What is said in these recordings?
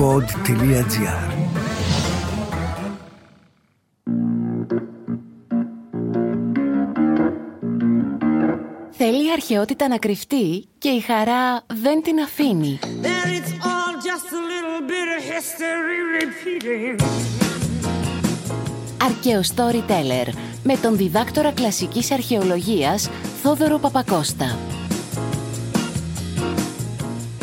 pod.gr Θέλει η αρχαιότητα να κρυφτεί και η χαρά δεν την αφήνει. Αρκαίο Storyteller με τον διδάκτορα κλασικής αρχαιολογίας Θόδωρο Παπακώστα.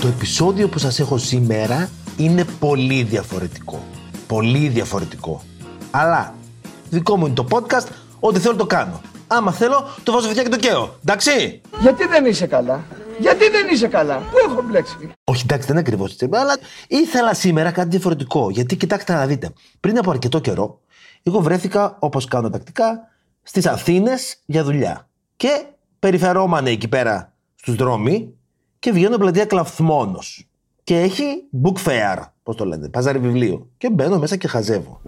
Το επεισόδιο που σας έχω σήμερα είναι πολύ διαφορετικό. Πολύ διαφορετικό. Αλλά δικό μου είναι το podcast, ό,τι θέλω το κάνω. Άμα θέλω, το βάζω φωτιά και το καίω. Εντάξει; Γιατί δεν είσαι καλά; Γιατί δεν είσαι καλά; Πού έχω μπλέξει; Όχι, εντάξει, δεν είναι ακριβώς έτσι. Αλλά ήθελα σήμερα κάτι διαφορετικό. Γιατί κοιτάξτε να δείτε. Πριν από αρκετό καιρό, εγώ βρέθηκα, όπως κάνω τακτικά, στις Αθήνες για δουλειά. Και περιφερόμανε εκεί πέρα στους δρόμοι και βγαίνω πλατεία Κλαφθμόνος. Και έχει book fair, πώς το λένε, παζάρι βιβλίο. Και μπαίνω μέσα και χαζεύω.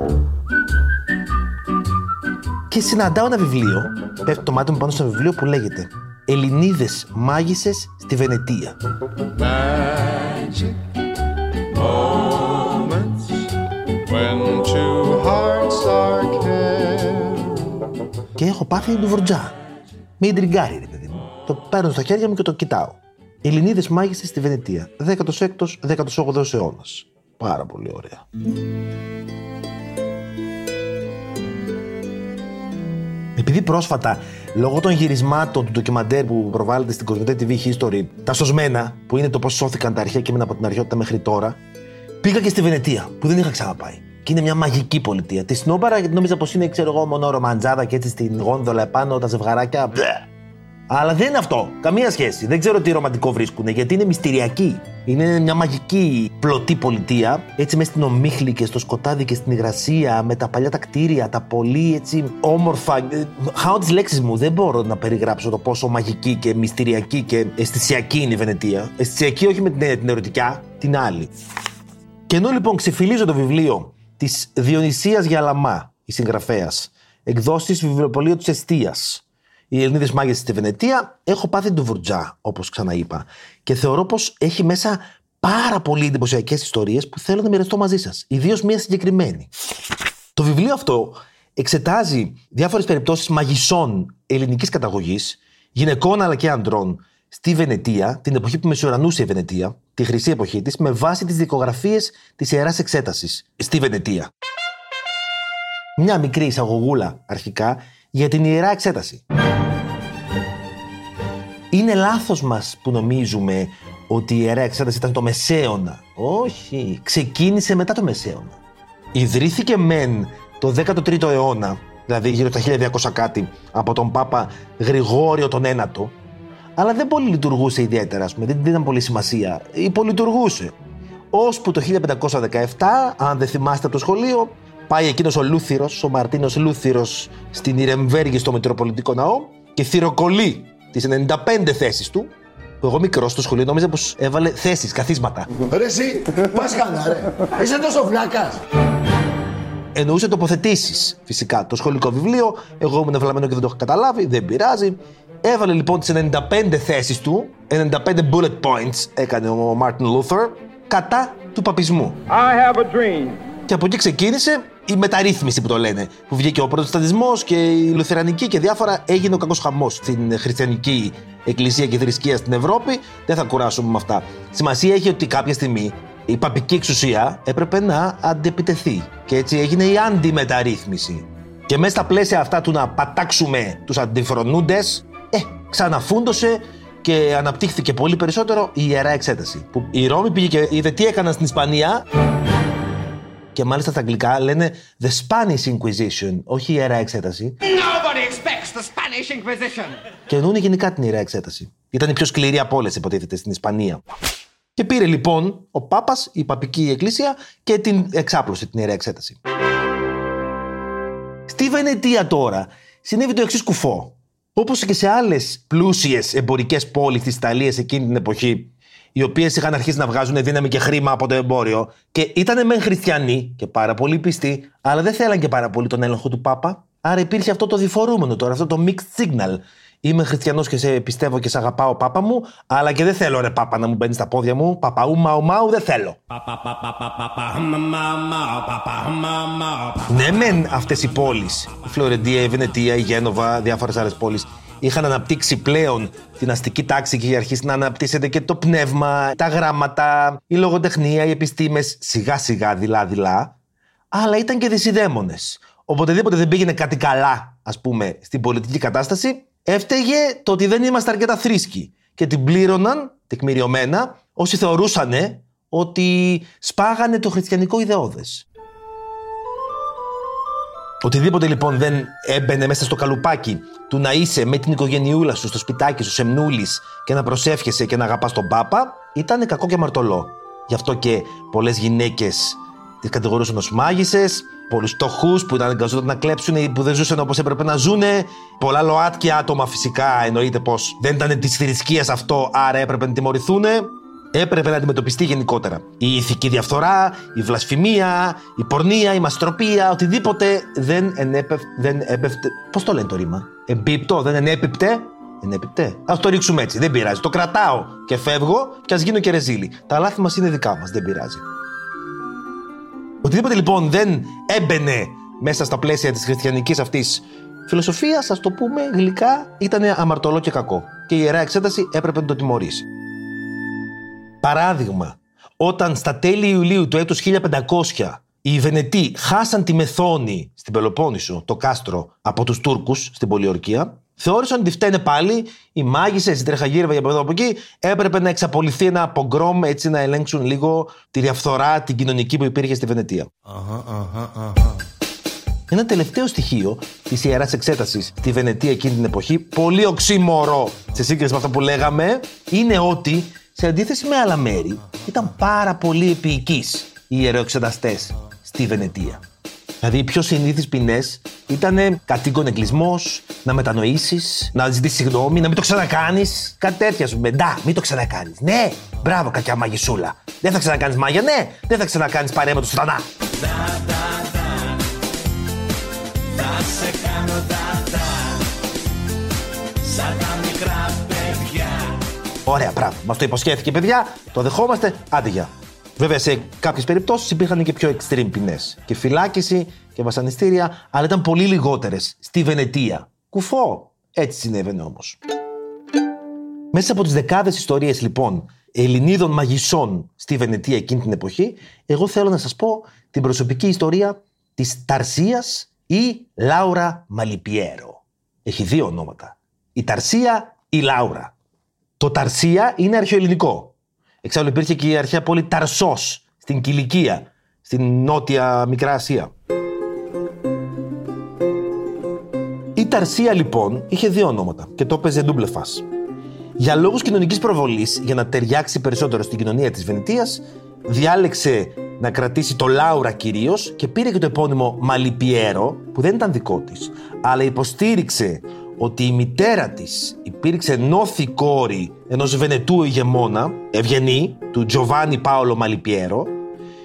Και συναντάω ένα βιβλίο, πέφτει το μάτι μου πάνω στο βιβλίο που λέγεται Ελληνίδες μάγισσες στη Βενετία. Magic moments when two hearts are caring. Και έχω πάθει του βορτζά. Με ιντριγκάρει, ρε παιδί μου. Το παίρνω στα χέρια μου και το κοιτάω. Ελληνίδες μάγισσες στη Βενετία. 16ο-18ο αιώνας. Πάρα πολύ ωραία. Επειδή πρόσφατα, λόγω των γυρισμάτων του ντοκιμαντέρ που προβάλλεται στην Κορυφαία TV History, τα σωσμένα, που είναι το πώς σώθηκαν τα αρχαία κείμενα από την αρχαιότητα μέχρι τώρα, πήγα και στη Βενετία, που δεν είχα ξαναπάει. Και είναι μια μαγική πολιτεία. Τη Σνόμπαρα, γιατί νόμιζα πως είναι, ξέρω εγώ, μόνο ρομαντζάδα και έτσι στην γόνδολα επάνω τα ζευγαράκια. μπλε. Αλλά δεν είναι αυτό. Καμία σχέση. Δεν ξέρω τι ρομαντικό βρίσκουν, γιατί είναι μυστηριακή. Είναι μια μαγική πλωτή πολιτεία, έτσι μέσα στην ομίχλη και στο σκοτάδι και στην υγρασία, με τα παλιά τα κτίρια, τα πολύ έτσι όμορφα. Ε, Χάω τις λέξεις μου, δεν μπορώ να περιγράψω το πόσο μαγική και μυστηριακή και αισθησιακή είναι η Βενετία. Αισθησιακή όχι με την, έννοια την ερωτικά, την άλλη. Και ενώ λοιπόν ξεφυλίζω το βιβλίο της Διονυσίας Γιαλαμά, η συγγραφέας, εκδόσεις βιβλιοπωλείο τη Εστίας, οι Ελληνίδες μάγες στη Βενετία, έχω πάθει του βουρτζά, όπως ξαναείπα. Και θεωρώ πως έχει μέσα πάρα πολύ εντυπωσιακές ιστορίες που θέλω να μοιραστώ μαζί σας. Ιδίως μία συγκεκριμένη. Το βιβλίο αυτό εξετάζει διάφορες περιπτώσεις μαγισσών ελληνικής καταγωγής, γυναικών αλλά και ανδρών, στη Βενετία, την εποχή που μεσουρανούσε η Βενετία, τη χρυσή εποχή της, με βάση τις δικογραφίες της ιεράς εξέτασης στη Βενετία. Μια μικρή εισαγωγούλα αρχικά για την ιερά εξέταση. Είναι λάθος μας που νομίζουμε ότι η Ιερά Εξέταση ήταν το Μεσαίωνα. Όχι, ξεκίνησε μετά το Μεσαίωνα. Ιδρύθηκε μεν το 13ο αιώνα, δηλαδή γύρω στα 1200 κάτι, από τον Πάπα Γρηγόριο τον Ένατο, αλλά δεν πολύ λειτουργούσε ιδιαίτερα, ας πούμε, δεν δεν ήταν πολύ σημασία. Υπολειτουργούσε. Ώσπου το 1517, αν δεν θυμάστε από το σχολείο, πάει εκείνος ο Λούθυρος, ο Μαρτίνος Λούθυρος, στην Ιρεμβέργη στο Μητροπολιτικό Ναό και θυροκολεί τις 95 θέσεις του, που εγώ μικρός στο σχολείο νόμιζα πως έβαλε θέσεις, καθίσματα. Ρε εσύ, πας καλά ρε. Είσαι τόσο φλάκας. Εννοούσε τοποθετήσεις. Φυσικά το σχολικό βιβλίο. Εγώ ήμουν βλαμμένο και δεν το είχα καταλάβει. Δεν πειράζει. Έβαλε λοιπόν τις 95 θέσεις του. 95 bullet points έκανε ο Μάρτιν Λούθερ κατά του παπισμού. I have a dream. Και από εκεί ξεκίνησε η μεταρρύθμιση που το λένε. Που βγήκε ο Προτεσταντισμό και η Λουθερανική και διάφορα. Έγινε ο κακός χαμός στην χριστιανική εκκλησία και θρησκεία στην Ευρώπη. Δεν θα κουράσουμε με αυτά. Σημασία έχει ότι κάποια στιγμή η παπική εξουσία έπρεπε να αντεπιτεθεί. Και έτσι έγινε η αντιμεταρρύθμιση. Και μέσα στα πλαίσια αυτά του να πατάξουμε τους αντιφρονούντες, ε, ξαναφούντωσε και αναπτύχθηκε πολύ περισσότερο η ιερά εξέταση. Που η Ρώμη πήγε και είδε τι έκαναν στην Ισπανία και μάλιστα στα αγγλικά λένε The Spanish Inquisition, όχι η Ιερά Εξέταση. Nobody expects the Spanish Inquisition. Και εννοούν γενικά την Ιερά Εξέταση. Ήταν η πιο σκληρή από όλες, υποτίθεται, στην Ισπανία. Και πήρε λοιπόν ο Πάπας, η παπική εκκλησία, και την εξάπλωσε την Ιερά Εξέταση. Στη Βενετία τώρα συνέβη το εξής κουφό. Όπως και σε άλλες πλούσιες εμπορικές πόλεις της Ιταλίας εκείνη την εποχή, οι οποίες είχαν αρχίσει να βγάζουν δύναμη και χρήμα από το εμπόριο και ήταν μεν χριστιανοί και πάρα πολύ πιστοί, αλλά δεν θέλαν και πάρα πολύ τον έλεγχο του Πάπα. Άρα υπήρχε αυτό το διφορούμενο τώρα, αυτό το mixed signal. Είμαι χριστιανός και σε πιστεύω και σε αγαπάω, Πάπα μου, αλλά και δεν θέλω ρε Πάπα να μου μπαίνεις στα πόδια μου. Παπαού, μαου, μαου, δεν θέλω. Ναι, μεν αυτές οι πόλεις, η Φλωρεντία, η Βενετία, η Γένοβα, διάφορες άλλες πόλεις, είχαν αναπτύξει πλέον την αστική τάξη και είχε αρχίσει να αναπτύσσεται και το πνεύμα, τα γράμματα, η λογοτεχνία, οι επιστήμες, σιγά σιγά δειλά-δειλά, αλλά ήταν και δυσιδαίμονες. Οποτεδήποτε δεν πήγαινε κάτι καλά, ας πούμε, στην πολιτική κατάσταση, έφταιγε το ότι δεν είμαστε αρκετά θρήσκοι. Και την πλήρωναν τεκμηριωμένα όσοι θεωρούσαν ότι σπάγανε το χριστιανικό ιδεώδες. Οτιδήποτε λοιπόν δεν έμπαινε μέσα στο καλουπάκι του να είσαι με την οικογενειούλα σου στο σπιτάκι σου σεμνούλη και να προσεύχεσαι και να αγαπάς τον Πάπα, ήταν κακό και αμαρτωλό. Γι' αυτό και πολλές γυναίκες τις κατηγορούσαν ως μάγισσες, πολλούς φτωχούς που ήταν αναγκαζόταν να κλέψουν ή που δεν ζούσαν όπως έπρεπε να ζουν. Πολλά ΛΟΑΤΚΙ άτομα φυσικά εννοείται πως δεν ήταν της θρησκείας αυτό, άρα έπρεπε να τιμωρηθούν έπρεπε να αντιμετωπιστεί γενικότερα. Η ηθική διαφθορά, η βλασφημία, η πορνεία, η μαστροπία, οτιδήποτε δεν, ενέπευ, δεν έπεφτε. Πώς το λένε το ρήμα, Εμπίπτω, δεν ενέπιπτε; Ενέπιπτε. Α το ρίξουμε έτσι, δεν πειράζει. Το κρατάω και φεύγω και ας γίνω και ρεζίλη. Τα λάθη μας είναι δικά μας, δεν πειράζει. Οτιδήποτε λοιπόν δεν έμπαινε μέσα στα πλαίσια της χριστιανικής αυτής φιλοσοφίας, ας το πούμε γλυκά, ήταν αμαρτωλό και κακό. Και η ιερά εξέταση έπρεπε να το τιμωρήσει. Παράδειγμα, όταν στα τέλη Ιουλίου του έτους 1500 οι Βενετοί χάσαν τη Μεθόνη στην Πελοπόννησο, το κάστρο, από τους Τούρκους στην Πολιορκία, θεώρησαν ότι φταίνε πάλι οι μάγισσες, οι τρεχαγύρευα για εδώ από εκεί. Έπρεπε να εξαπολυθεί ένα πογκρόμ έτσι να ελέγξουν λίγο τη διαφθορά, την κοινωνική που υπήρχε στη Βενετία. Ένα τελευταίο στοιχείο της ιεράς εξέτασης στη Βενετία εκείνη την εποχή, πολύ οξύμορο σε σύγκριση με αυτό που λέγαμε, είναι ότι σε αντίθεση με άλλα μέρη, ήταν πάρα πολύ επίοικείς οι ιεροεξεταστές στη Βενετία. Δηλαδή, οι πιο συνήθεις ποινές ήταν κατοίκον εγκλισμός, να μετανοήσεις, να ζητήσεις συγγνώμη, να μην το ξανακάνεις. Κάτι τέτοια σου πούμε. Ντά, μην το ξανακάνεις. Ναι, μπράβο, κακιά μαγισούλα. Δεν θα ξανακάνεις μάγια, ναι, δεν θα ξανακάνεις παρέα του Θα Ωραία, μπράβο. Μας το υποσχέθηκε, παιδιά. Το δεχόμαστε. Άντε γεια. Βέβαια, σε κάποιες περιπτώσεις υπήρχαν και πιο extreme ποινές. Και φυλάκιση και βασανιστήρια, αλλά ήταν πολύ λιγότερες στη Βενετία. Κουφό. Έτσι συνέβαινε όμως. Μέσα από τις δεκάδες ιστορίες λοιπόν Ελληνίδων μαγισσών στη Βενετία εκείνη την εποχή, εγώ θέλω να σας πω την προσωπική ιστορία της Ταρσίας ή Λάουρα Μαλιπιέρο. Έχει δύο ονόματα. Η Ταρσία ή Λάουρα. Το Ταρσία είναι αρχαιοελληνικό. Εξάλλου υπήρχε και η αρχαία πόλη Ταρσός στην Κιλικία, στην νότια Μικρά Ασία. Η Ταρσία λοιπόν είχε δύο ονόματα και το έπαιζε ντούμπλεφα. Για λόγους κοινωνικής προβολής, για να ταιριάξει περισσότερο στην κοινωνία της Βενετίας, διάλεξε να κρατήσει το Λάουρα κυρίως και πήρε και το επώνυμο Μαλιπιέρο, που δεν ήταν δικό της, αλλά υποστήριξε ότι η μητέρα της υπήρξε νόθη κόρη ενός Βενετού ηγεμόνα, ευγενή, του Τζοβάνι Πάολο Μαλιπιέρο.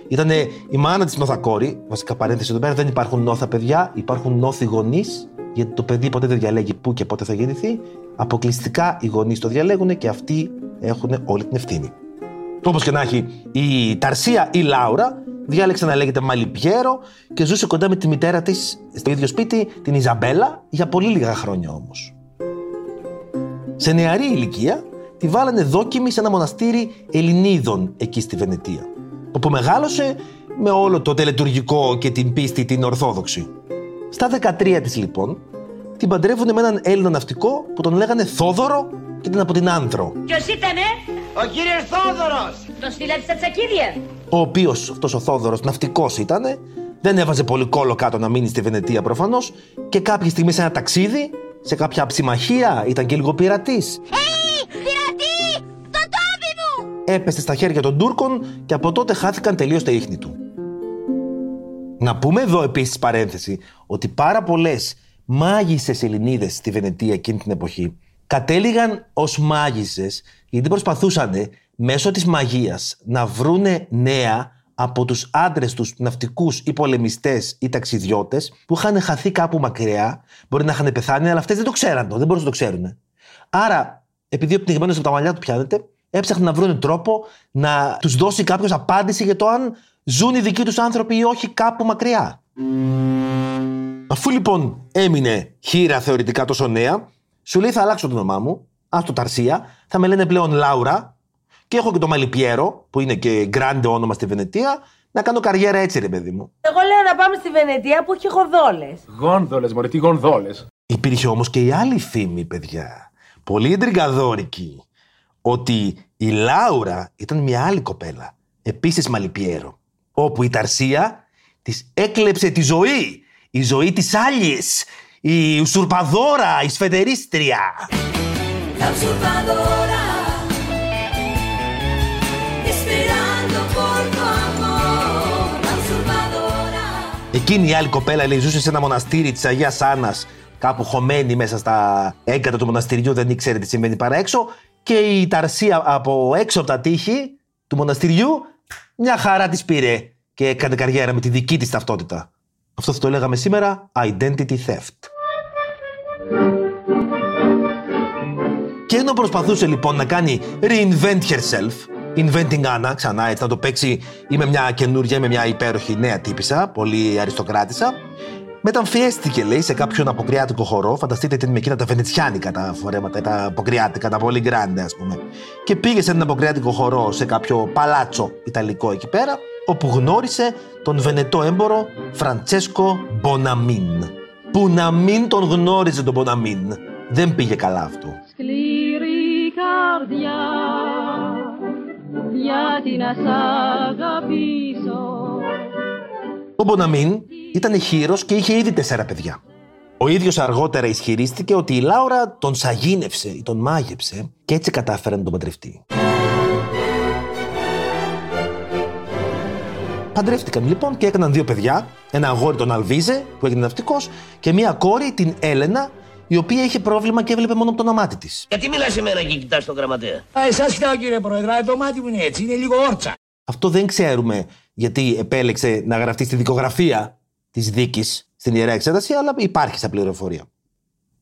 Ήταν η μάνα της νόθα κόρη. Βασικά παρένθεση εδώ πέρα δεν υπάρχουν νόθα παιδιά, υπάρχουν νόθοι γονείς, γιατί το παιδί ποτέ δεν διαλέγει πού και πότε θα γεννηθεί. Αποκλειστικά οι γονείς το διαλέγουν και αυτοί έχουν όλη την ευθύνη. Όπω και να έχει, η Ταρσία ή Λάουρα διάλεξε να λέγεται Μαλιπιέρο και ζούσε κοντά με τη μητέρα της στο ίδιο σπίτι, την Ιζαμπέλα, για πολύ λίγα χρόνια όμως. Σε νεαρή ηλικία τη βάλανε δόκιμη σε ένα μοναστήρι Ελληνίδων εκεί στη Βενετία, όπου μεγάλωσε με όλο το τελετουργικό και την πίστη την Ορθόδοξη. Στα 13 της λοιπόν, την παντρεύουν με έναν Έλληνο ναυτικό που τον λέγανε Θόδωρο και ήταν από την Άνθρο. Ποιος ήτανε; Ο κύριος Θόδωρος. Το στείλατε στα τσακίδια. Ο οποίος αυτός ο Θόδωρος ναυτικός ήταν, δεν έβαζε πολύ κόλλο κάτω να μείνει στη Βενετία προφανώς και κάποια στιγμή σε ένα ταξίδι, σε κάποια ψημαχία, ήταν και λίγο πειρατής. Hey, πειρατή! Το τόπι μου! Έπεσε στα χέρια των Τούρκων και από τότε χάθηκαν τελείως τα ίχνη του. Να πούμε εδώ επίσης παρένθεση ότι πάρα πολλές μάγισσες Ελληνίδες στη Βενετία εκείνη την εποχή κατέληγαν ως μάγισσες γιατί προσπαθούσαν μέσω της μαγείας να βρούνε νέα από τους άντρες τους ναυτικούς ή πολεμιστές ή ταξιδιώτες που είχαν χαθεί κάπου μακριά, μπορεί να είχαν πεθάνει, αλλά αυτές δεν το ξέραν το, δεν μπορούσαν να το ξέρουν. Άρα, επειδή ο πνιγμένος από τα μαλλιά του πιάνεται, έψαχναν να βρουν τρόπο να τους δώσει κάποιος απάντηση για το αν ζουν οι δικοί τους άνθρωποι ή όχι κάπου μακριά. Αφού λοιπόν έμεινε χείρα θεωρητικά τόσο νέα, σου λέει θα αλλάξω το όνομά μου, άστο Ταρσία, θα με λένε πλέον Λάουρα. Και έχω και το Μαλιπιέρο, που είναι και γκράντε όνομα στη Βενετία, να κάνω καριέρα έτσι ρε παιδί μου. Εγώ λέω να πάμε στη Βενετία που έχει γοδόλε. Γόνδολες, μωρέ, τι γονδόλες. Υπήρχε όμως και η άλλη φήμη, παιδιά, πολύ εντριγκαδόρικη, ότι η Λάουρα ήταν μια άλλη κοπέλα, επίσης Μαλιπιέρο, όπου η Ταρσία της έκλεψε τη ζωή, η ζωή της άλλης, η ουσουρπαδόρα, η σφετερίστρια. La usurpadora Esperando por tu amor La usurpadora Εκείνη η άλλη κοπέλα λέει, ζούσε σε ένα μοναστήρι της Αγίας Άννας, κάπου χωμένη μέσα στα έγκατα του μοναστηριού, δεν ήξερε τι συμβαίνει παρά έξω. Και η Ταρσία από έξω από τα τείχη του μοναστηριού, μια χαρά της πήρε και έκανε καριέρα με τη δική της ταυτότητα. Αυτό θα το λέγαμε σήμερα identity theft. Και ενώ προσπαθούσε λοιπόν να κάνει reinvent herself, inventing Anna, ξανά έτσι να το παίξει, είμαι μια καινούργια, είμαι μια υπέροχη νέα τύπησα, πολύ αριστοκράτησα, μεταμφιέστηκε λέει σε κάποιον αποκριάτικο χορό, φανταστείτε την με εκείνα τα βενετσιάνικα τα φορέματα, τα αποκριάτικα, τα πολύ grande ας πούμε. Και πήγε σε έναν αποκριάτικο χορό σε κάποιο παλάτσο ιταλικό εκεί πέρα, όπου γνώρισε τον Βενετό έμπορο Φραντσέσκο Μποναμίν. Που να μην τον γνώριζε τον Μποναμίν. Δεν πήγε καλά αυτό. Σκληρή καρδιά γιατί να σ' αγαπήσω Ο Μποναμίν ήταν χείρος και είχε ήδη τέσσερα παιδιά. Ο ίδιος αργότερα ισχυρίστηκε ότι η Λάουρα τον σαγίνευσε ή τον μάγεψε και έτσι κατάφερε να τον παντρευτεί. Παντρεύτηκαν λοιπόν και έκαναν δύο παιδιά, ένα αγόρι τον Αλβίζε που έγινε ναυτικός και μία κόρη την Έλενα η οποία είχε πρόβλημα και έβλεπε μόνο από το μάτι της. Γιατί μιλάς σε μένα και κοιτάς τον γραμματέα; Α, εσάς κοιτάω κύριε Πρόεδρε, αλλά το μάτι μου είναι έτσι, είναι λίγο όρτσα. Αυτό δεν ξέρουμε γιατί επέλεξε να γραφτεί στη δικογραφία της δίκης στην ιερά εξέταση, αλλά υπάρχει σαν πληροφορία.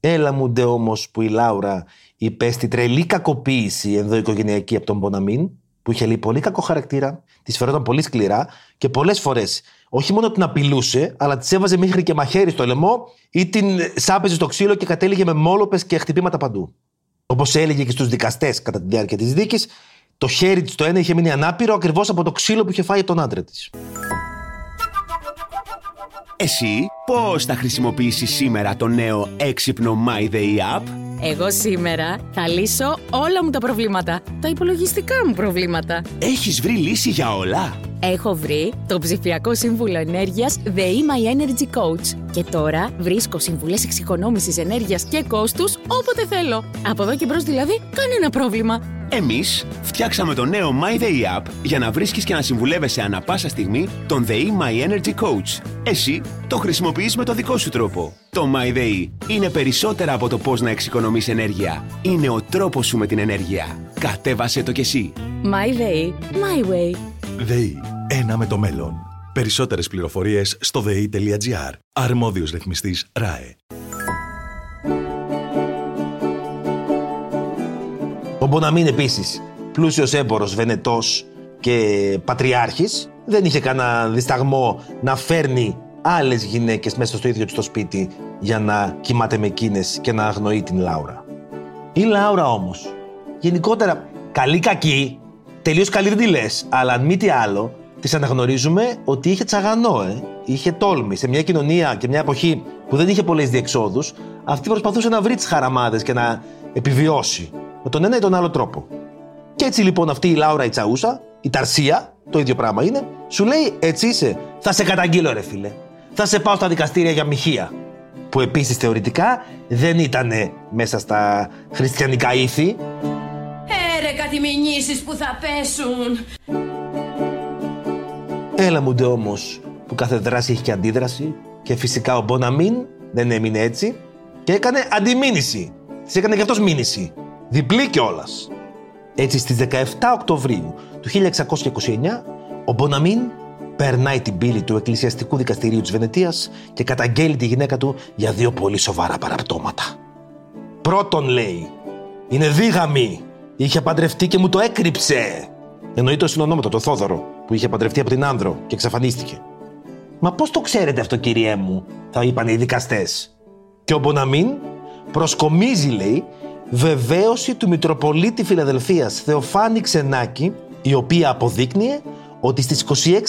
Έλα μου ντε όμως που η Λάουρα υπέστη τρελή κακοποίηση ενδοοικογενειακή από τον Μποναμίν, που είχε λέει πολύ κακό χαρακτήρα, τη φερόταν πολύ σκληρά και πολλές φορές όχι μόνο την απειλούσε, αλλά της έβαζε μέχρι και μαχαίρι στο λαιμό ή την σάπεζε στο ξύλο και κατέληγε με μόλοπες και χτυπήματα παντού. Όπως έλεγε και στους δικαστές κατά τη διάρκεια της δίκης, το χέρι της το ένα είχε μείνει ανάπηρο ακριβώς από το ξύλο που είχε φάει τον άντρα της. Εσύ πώς θα χρησιμοποιήσεις σήμερα το νέο έξυπνο My Day App? Εγώ σήμερα θα λύσω όλα μου τα προβλήματα. Τα υπολογιστικά μου προβλήματα. Έχεις βρει λύση για όλα; Έχω βρει το ψηφιακό σύμβουλο ενέργειας The My Energy Coach. Και τώρα βρίσκω συμβουλές εξοικονόμησης ενέργειας και κόστους όποτε θέλω. Από εδώ και μπρος δηλαδή κανένα πρόβλημα. Εμείς φτιάξαμε το νέο My Day App για να βρίσκεις και να συμβουλεύεσαι ανα πάσα στιγμή τον The My Energy Coach. Εσύ το χρησιμοποιείς με το δικό σου τρόπο. Το My Day είναι περισσότερα από το πώς να εξοικονομείς ενέργεια. Είναι ο τρόπος σου με την ενέργεια. Κατέβασέ το κι εσύ. My Day, my way. ΔΕΗ. Ένα με το μέλλον. Περισσότερες πληροφορίες στο ΔΕΗ.gr. Αρμόδιος ρυθμιστής ΡΑΕ. Ο Μποναμίν επίσης, πλούσιος έμπορο, Βενετός και πατριάρχης, δεν είχε κανένα δισταγμό να φέρνει άλλες γυναίκες μέσα στο ίδιο του το σπίτι για να κοιμάται με εκείνες και να αγνοεί την Λάουρα. Η Λάουρα όμως, γενικότερα καλή κακή, τελείως καλή δεν τη λες, αλλά αν μη τι άλλο, της αναγνωρίζουμε ότι είχε τσαγανό, ε. είχε τόλμη. Σε μια κοινωνία και μια εποχή που δεν είχε πολλές διεξόδους, αυτή προσπαθούσε να βρει τις χαραμάδες και να επιβιώσει με τον ένα ή τον άλλο τρόπο. Και έτσι λοιπόν αυτή η Λάουρα η Τσαούσα, η Ταρσία, το ίδιο πράγμα είναι, σου λέει έτσι είσαι, θα σε καταγγείλω ρε φίλε. Θα σε πάω στα δικαστήρια για μοιχεία. Που επίσης θεωρητικά δεν ήταν μέσα στα χριστιανικά ήθη. Έρε κάτι μηνύσεις που θα πέσουν Έλα μου ντε όμως που κάθε δράση έχει και αντίδραση και φυσικά ο Μποναμίν δεν έμεινε έτσι και έκανε αντιμήνυση. Της έκανε και αυτός μήνυση. Διπλή κιόλας. Έτσι στις 17 Οκτωβρίου του 1629 ο Μποναμίν περνάει την πύλη του Εκκλησιαστικού Δικαστηρίου της Βενετίας και καταγγέλει τη γυναίκα του για δύο πολύ σοβαρά παραπτώματα. Πρώτον λέει, Είναι δίγαμη. Είχε παντρευτεί και μου το έκρυψε. Εννοεί το συνονόματο, το Θόδωρο, που είχε παντρευτεί από την Άνδρο και εξαφανίστηκε. Μα πώς το ξέρετε αυτό, κυριέ μου, θα είπαν οι δικαστές. Και ο Μποναμίν προσκομίζει, λέει, βεβαίωση του Μητροπολίτη Φιλαδελφίας Θεοφάνη Ξενάκη, η οποία αποδείκνυε ότι στις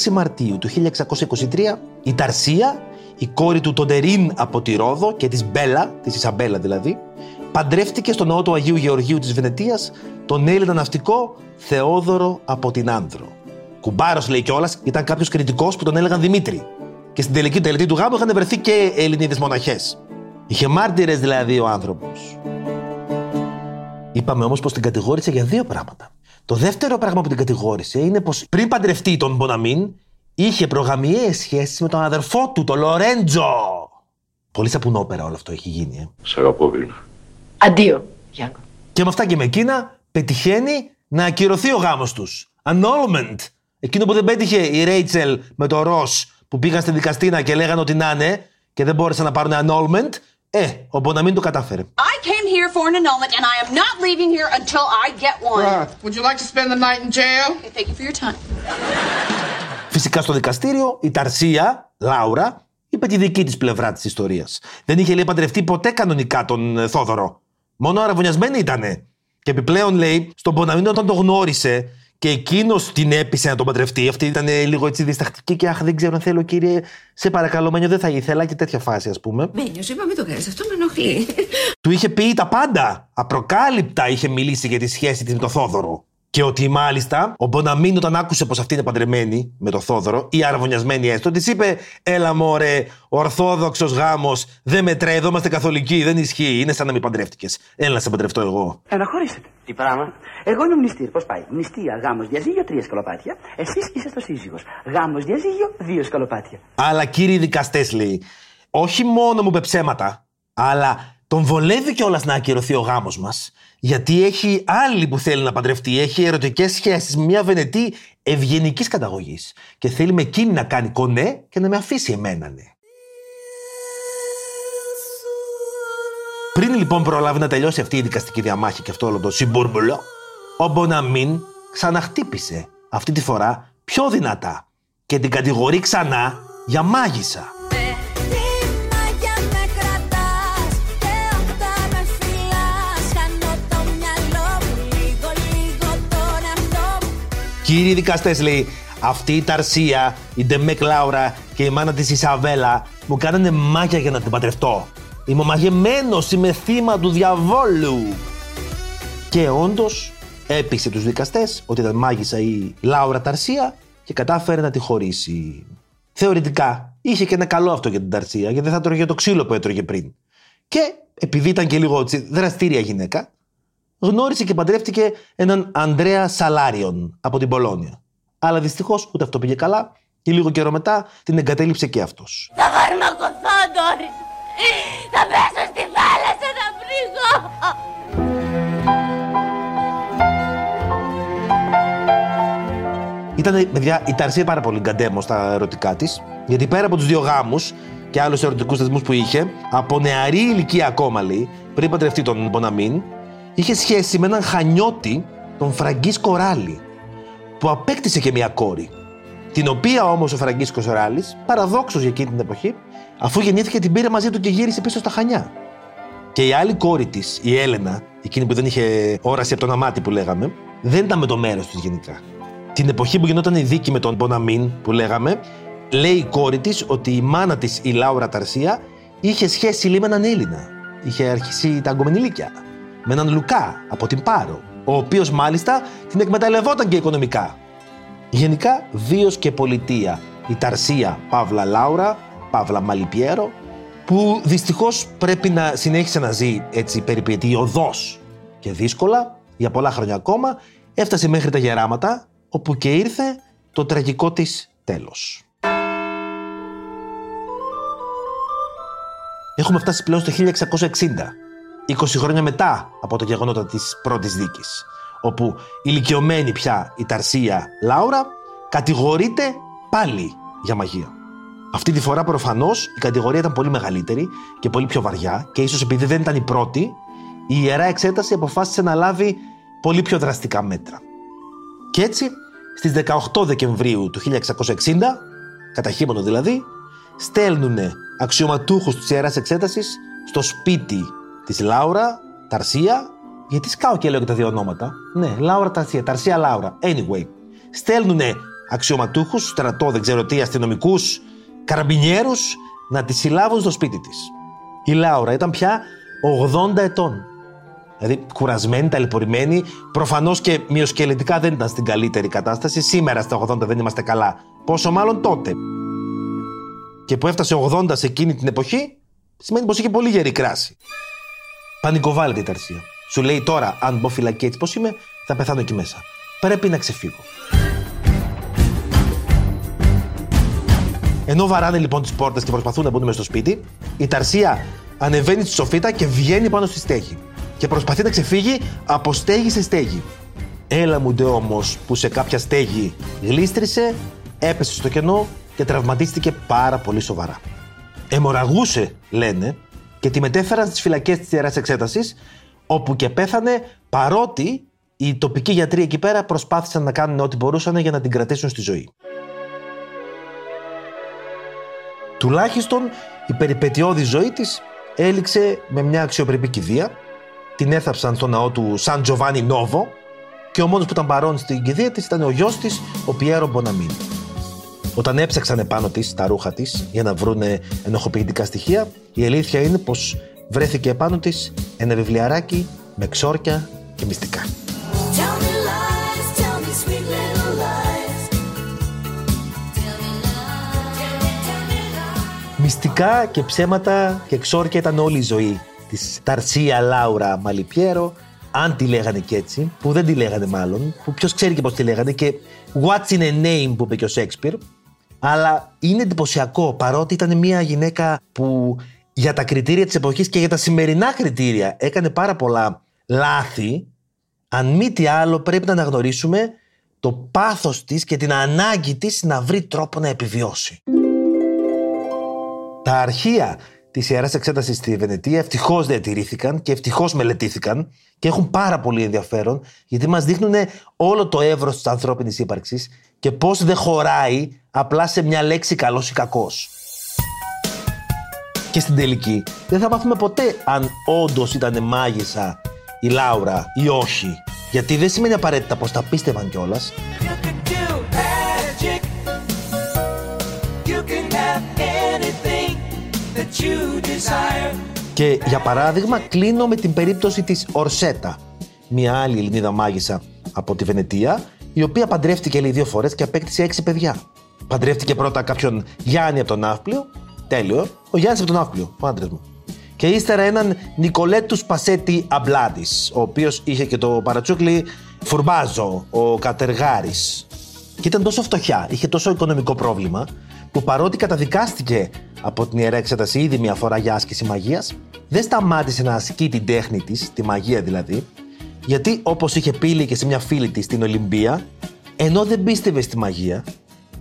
26 Μαρτίου του 1623 η Ταρσία, η κόρη του Τοντερίν από τη Ρόδο και της Μπέλα, της Ισαμπέλα δηλαδή, παντρεύτηκε στο ναό του Αγίου Γεωργίου της Βενετίας τον Έλληνα ναυτικό Θεόδωρο από την Άνδρο. Κουμπάρος λέει κιόλας, ήταν κάποιος κριτικός που τον έλεγαν Δημήτρη. Και στην τελική τελετή του γάμου είχαν βρεθεί και Ελληνίδε μοναχές. Είχε μάρτυρες δηλαδή ο άνθρωπος. Είπαμε όμως πως την κατηγόρησε για δύο πράγματα. Το δεύτερο πράγμα που την κατηγόρησε είναι πως πριν παντρευτεί τον Μποναμίν, είχε προγαμιαίε σχέσει με τον αδερφό του, τον Λορέντζο. Πολύ σαπουνόπερα όλο αυτό έχει γίνει, ε. Σ' αγαπώ, Βίλνα. Αντίο, Γιάνκο. Και με αυτά και με εκείνα πετυχαίνει να ακυρωθεί ο γάμος τους. Annulment. Εκείνο που δεν πέτυχε η Ρέιτσελ με το Ρος που πήγαν στη δικαστήνα και λέγανε ότι να είναι και δεν μπόρεσαν να πάρουν annulment. Ε, ο Μποναμίν το κατάφερε. I came here for an annulment and I am not leaving here until I get one. Right. Would you like to spend the night in jail? Okay, thank you for your time. Φυσικά στο δικαστήριο η Ταρσία, Λάουρα, είπε τη δική της πλευρά της ιστορίας. Δεν είχε λέει παντρευτεί ποτέ κανονικά τον ε, Θόδωρο. Μόνο αραβωνιασμένη ήτανε. Και επιπλέον λέει, στον Μποναμίν όταν το γνώρισε και εκείνος την έπεισε να τον παντρευτεί, αυτή ήταν ε, λίγο έτσι διστακτική και αχ, δεν ξέρω αν θέλω, κύριε, σε παρακαλώ, Μένιο, δεν θα ήθελα και τέτοια φάση, ας πούμε. Μένιο, σου είπα μην το κάνεις, αυτό με ενοχλεί. Του είχε πει τα πάντα. Απροκάλυπτα είχε μιλήσει για τη σχέση της με τον Θόδωρο. Και ότι μάλιστα ο Μποναμίν όταν άκουσε πως αυτή είναι παντρεμένη με τον Θόδωρο ή αραβωνιασμένη έστω, της είπε: Έλα μωρέ, ορθόδοξος γάμος, δεν μετράει, εδώ είμαστε καθολικοί, δεν ισχύει. Είναι σαν να μην παντρεύτηκες. Έλα να σε παντρευτώ εγώ. Αναχωρήσετε. Τι πράγμα; Εγώ είμαι μνηστήρ. Πώς πάει; Μνηστία, γάμος, διαζύγιο, τρία σκαλοπάτια. Εσείς είστε το σύζυγος. Γάμος, διαζύγιο, δύο σκαλοπάτια. Αλλά κύριοι δικαστές, λέει, όχι μόνο μου ψέματα, αλλά τον βολεύει κιόλας να ακυρωθεί ο γάμος μας. Γιατί έχει άλλη που θέλει να παντρευτεί. Έχει ερωτικές σχέσεις με μια Βενετή ευγενικής καταγωγής. Και θέλει με εκείνη να κάνει κονέ και να με αφήσει εμένα, ναι. Πριν λοιπόν προλάβει να τελειώσει αυτή η δικαστική διαμάχη και αυτό όλο το συμπούρμπουλο, ο Μποναμίν ξαναχτύπησε. Αυτή τη φορά πιο δυνατά. Και την κατηγορεί ξανά για μάγισσα. Κύριοι δικαστές, λέει, αυτή η Ταρσία, η Ντεμεκ Λάουρα και η μάνα της Ισαβέλα μου κάνανε μάγια για να την παντρευτώ. Είμαι ο μαγεμένος, είμαι θύμα του διαβόλου. Και όντως έπεισε τους δικαστές ότι ήταν μάγισσα η Λάουρα Ταρσία και κατάφερε να τη χωρίσει. Θεωρητικά είχε και ένα καλό αυτό για την Ταρσία γιατί δεν θα τρώγε το ξύλο που έτρωγε πριν. Και επειδή ήταν και λίγο έτσι, δραστήρια γυναίκα, γνώρισε και παντρεύτηκε έναν Ανδρέα Σαλάριον από την Πολώνια. Αλλά δυστυχώς ούτε αυτό πήγε καλά και λίγο καιρό μετά την εγκατέλειψε και αυτός. Θα φαρμακοθώ τώρα. Θα πέσω στη θάλασσα να πνιγώ. Ήταν, παιδιά, η Ταρσία πάρα πολύ γκαντέμο στα ερωτικά της, γιατί πέρα από τους δύο γάμους και άλλους ερωτικούς θεσμούς που είχε, από νεαρή ηλικία ακόμα λέει, πριν παντρευτεί τον Μποναμίν, είχε σχέση με έναν χανιώτη, τον Φραγκίσκο Ράλι, που απέκτησε και μια κόρη. Την οποία όμως ο Φραγκίσκο Ράλι, παραδόξως για εκείνη την εποχή, αφού γεννήθηκε την πήρε μαζί του και γύρισε πίσω στα Χανιά. Και η άλλη κόρη της, η Έλενα, εκείνη που δεν είχε όραση από τον αμάτι που λέγαμε, δεν ήταν με το μέρος της γενικά. Την εποχή που γινόταν η δίκη με τον Μποναμίν που λέγαμε, λέει η κόρη της ότι η μάνα της, η Λάουρα Ταρσία, είχε σχέση λέει με έναν Έλληνα. Είχε αρχίσει τα αγκομενηλίκια. Με έναν Λουκά από την Πάρο, ο οποίος μάλιστα την εκμεταλλευόταν και οικονομικά. Γενικά, βίος και πολιτεία. Η Ταρσία Παύλα Λάουρα, Παύλα Μαλιπιέρο, που δυστυχώς πρέπει να συνέχισε να ζει έτσι περιπετειωδώ και δύσκολα για πολλά χρόνια ακόμα, έφτασε μέχρι τα γεράματα, όπου και ήρθε το τραγικό της τέλος. Έχουμε φτάσει πλέον στο 1660, 20 χρόνια μετά από το γεγονότα της πρώτης δίκης, όπου ηλικιωμένη πια η Ταρσία Λάουρα κατηγορείται πάλι για μαγεία. Αυτή τη φορά προφανώς η κατηγορία ήταν πολύ μεγαλύτερη και πολύ πιο βαριά και ίσως επειδή δεν ήταν η πρώτη, η Ιερά Εξέταση αποφάσισε να λάβει πολύ πιο δραστικά μέτρα. Και έτσι, στις 18 Δεκεμβρίου του 1660, κατά χείμωνο δηλαδή, στέλνουν αξιωματούχους της Ιεράς Εξέτασης στο σπίτι της Λάουρα, Ταρσία, γιατί σκάω και λέω και τα δύο ονόματα. Ναι, Λάουρα Ταρσία, Ταρσία Λάουρα. Anyway, στέλνουν αξιωματούχους, στρατό, δεν ξέρω τι, αστυνομικούς, καραμπινιέρους να τη συλλάβουν στο σπίτι της. Η Λάουρα ήταν πια 80 ετών. Δηλαδή, κουρασμένη, ταλαιπωρημένη, προφανώς και μειοσκελετικά δεν ήταν στην καλύτερη κατάσταση. Σήμερα στα 80 δεν είμαστε καλά. Πόσο μάλλον τότε. Και που έφτασε 80 σε εκείνη την εποχή, σημαίνει πως είχε πολύ γερή κράση. Πανικοβάλλεται η Ταρσία. Σου λέει τώρα, αν μπω φυλακή έτσι πώς είμαι, θα πεθάνω εκεί μέσα. Πρέπει να ξεφύγω. Ενώ βαράνε λοιπόν τις πόρτες και προσπαθούν να μπουν μέσα στο σπίτι, η Ταρσία ανεβαίνει στη σοφίτα και βγαίνει πάνω στη στέγη. Και προσπαθεί να ξεφύγει από στέγη σε στέγη. Έλα μου ντε όμως που σε κάποια στέγη γλίστρισε, έπεσε στο κενό και τραυματίστηκε πάρα πολύ σοβαρά. Εμοραγούσε, λένε, και τη μετέφεραν στις φυλακές της Ιεράς Εξέτασης, όπου και πέθανε παρότι οι τοπικοί γιατροί εκεί πέρα προσπάθησαν να κάνουν ό,τι μπορούσαν για να την κρατήσουν στη ζωή. Τουλάχιστον η περιπετειώδη ζωή της έληξε με μια αξιοπρεπή κηδεία. Την έθαψαν στο ναό του Σαν Τζοβάνι Νόβο και ο μόνος που ήταν παρόν στην κηδεία της ήταν ο γιος της, ο Πιέρο Μποναμίνη. Όταν έψαξαν επάνω της τα ρούχα της για να βρούνε ενοχοποιητικά στοιχεία, η αλήθεια είναι πως βρέθηκε επάνω της ένα βιβλιαράκι με ξόρκια και μυστικά. Μυστικά και ψέματα και ξόρκια ήταν όλη η ζωή της Ταρσία Λάουρα Μαλιπιέρο, αν τη λέγανε και έτσι, που δεν τη λέγανε μάλλον, που ποιος ξέρει και πώς τη λέγανε και what's in a name που είπε και ο Σέξπιρ. Αλλά είναι εντυπωσιακό παρότι ήταν μια γυναίκα που για τα κριτήρια της εποχής και για τα σημερινά κριτήρια έκανε πάρα πολλά λάθη. Αν μη τι άλλο πρέπει να αναγνωρίσουμε το πάθος της και την ανάγκη της να βρει τρόπο να επιβιώσει. Τα αρχεία της Ιεράς Εξέτασης στη Βενετία ευτυχώς διατηρήθηκαν και ευτυχώς μελετήθηκαν και έχουν πάρα πολύ ενδιαφέρον γιατί μας δείχνουν όλο το εύρος της ανθρώπινης ύπαρξης και πώς δεν χωράει απλά σε μια λέξη καλός ή κακός. Και στην τελική δεν θα μάθουμε ποτέ αν όντως ήταν μάγισσα η Λάουρα ή όχι. Γιατί δεν σημαίνει απαραίτητα πως τα πίστευαν κιόλας. Και για παράδειγμα κλείνω με την περίπτωση της Ορσέτα, μια άλλη Ελληνίδα μάγισσα από τη Βενετία, η οποία παντρεύτηκε λέει δύο φορές και απέκτησε έξι παιδιά. Παντρεύτηκε πρώτα κάποιον Γιάννη από τον Ναύπλιο, τέλειο, ο Γιάννης από τον Ναύπλιο, ο άντρας μου. Και ύστερα έναν Νικολέτους Πασέτη Αμπλάντη, ο οποίος είχε και το παρατσούκλι Φουρμπάζο, ο Κατεργάρης. Και ήταν τόσο φτωχιά, είχε τόσο οικονομικό πρόβλημα, που παρότι καταδικάστηκε από την ιερά εξέταση ήδη μια φορά για άσκηση μαγείας, δεν σταμάτησε να ασκεί την τέχνη της, τη μαγεία δηλαδή, γιατί όπως είχε πει και σε μια φίλη της στην Ολυμπία, ενώ δεν πίστευε στη μαγεία,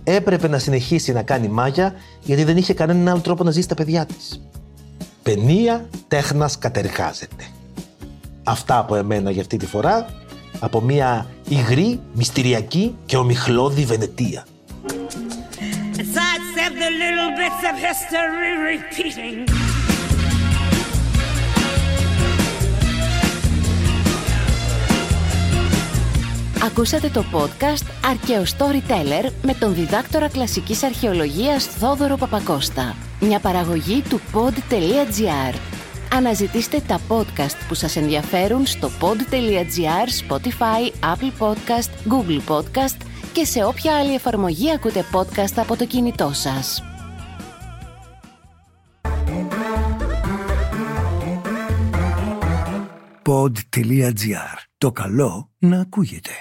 έπρεπε να συνεχίσει να κάνει μάγια γιατί δεν είχε κανέναν άλλο τρόπο να ζήσει τα παιδιά της. Παινία τέχνας κατεργάζεται. Αυτά από εμένα για αυτή τη φορά, από μια υγρή, μυστηριακή και ομιχλώδη Βενετία. the little bits of history repeating. Ακούσατε το podcast «Αρκαίο Storyteller» με τον διδάκτορα κλασικής αρχαιολογίας Θόδωρο Παπακώστα. Μια παραγωγή του pod.gr. Αναζητήστε τα podcast που σας ενδιαφέρουν στο pod.gr, Spotify, Apple Podcast, Google Podcast και σε όποια άλλη εφαρμογή ακούτε podcast από το κινητό σας. Pod.gr. Το καλό να ακούγεται.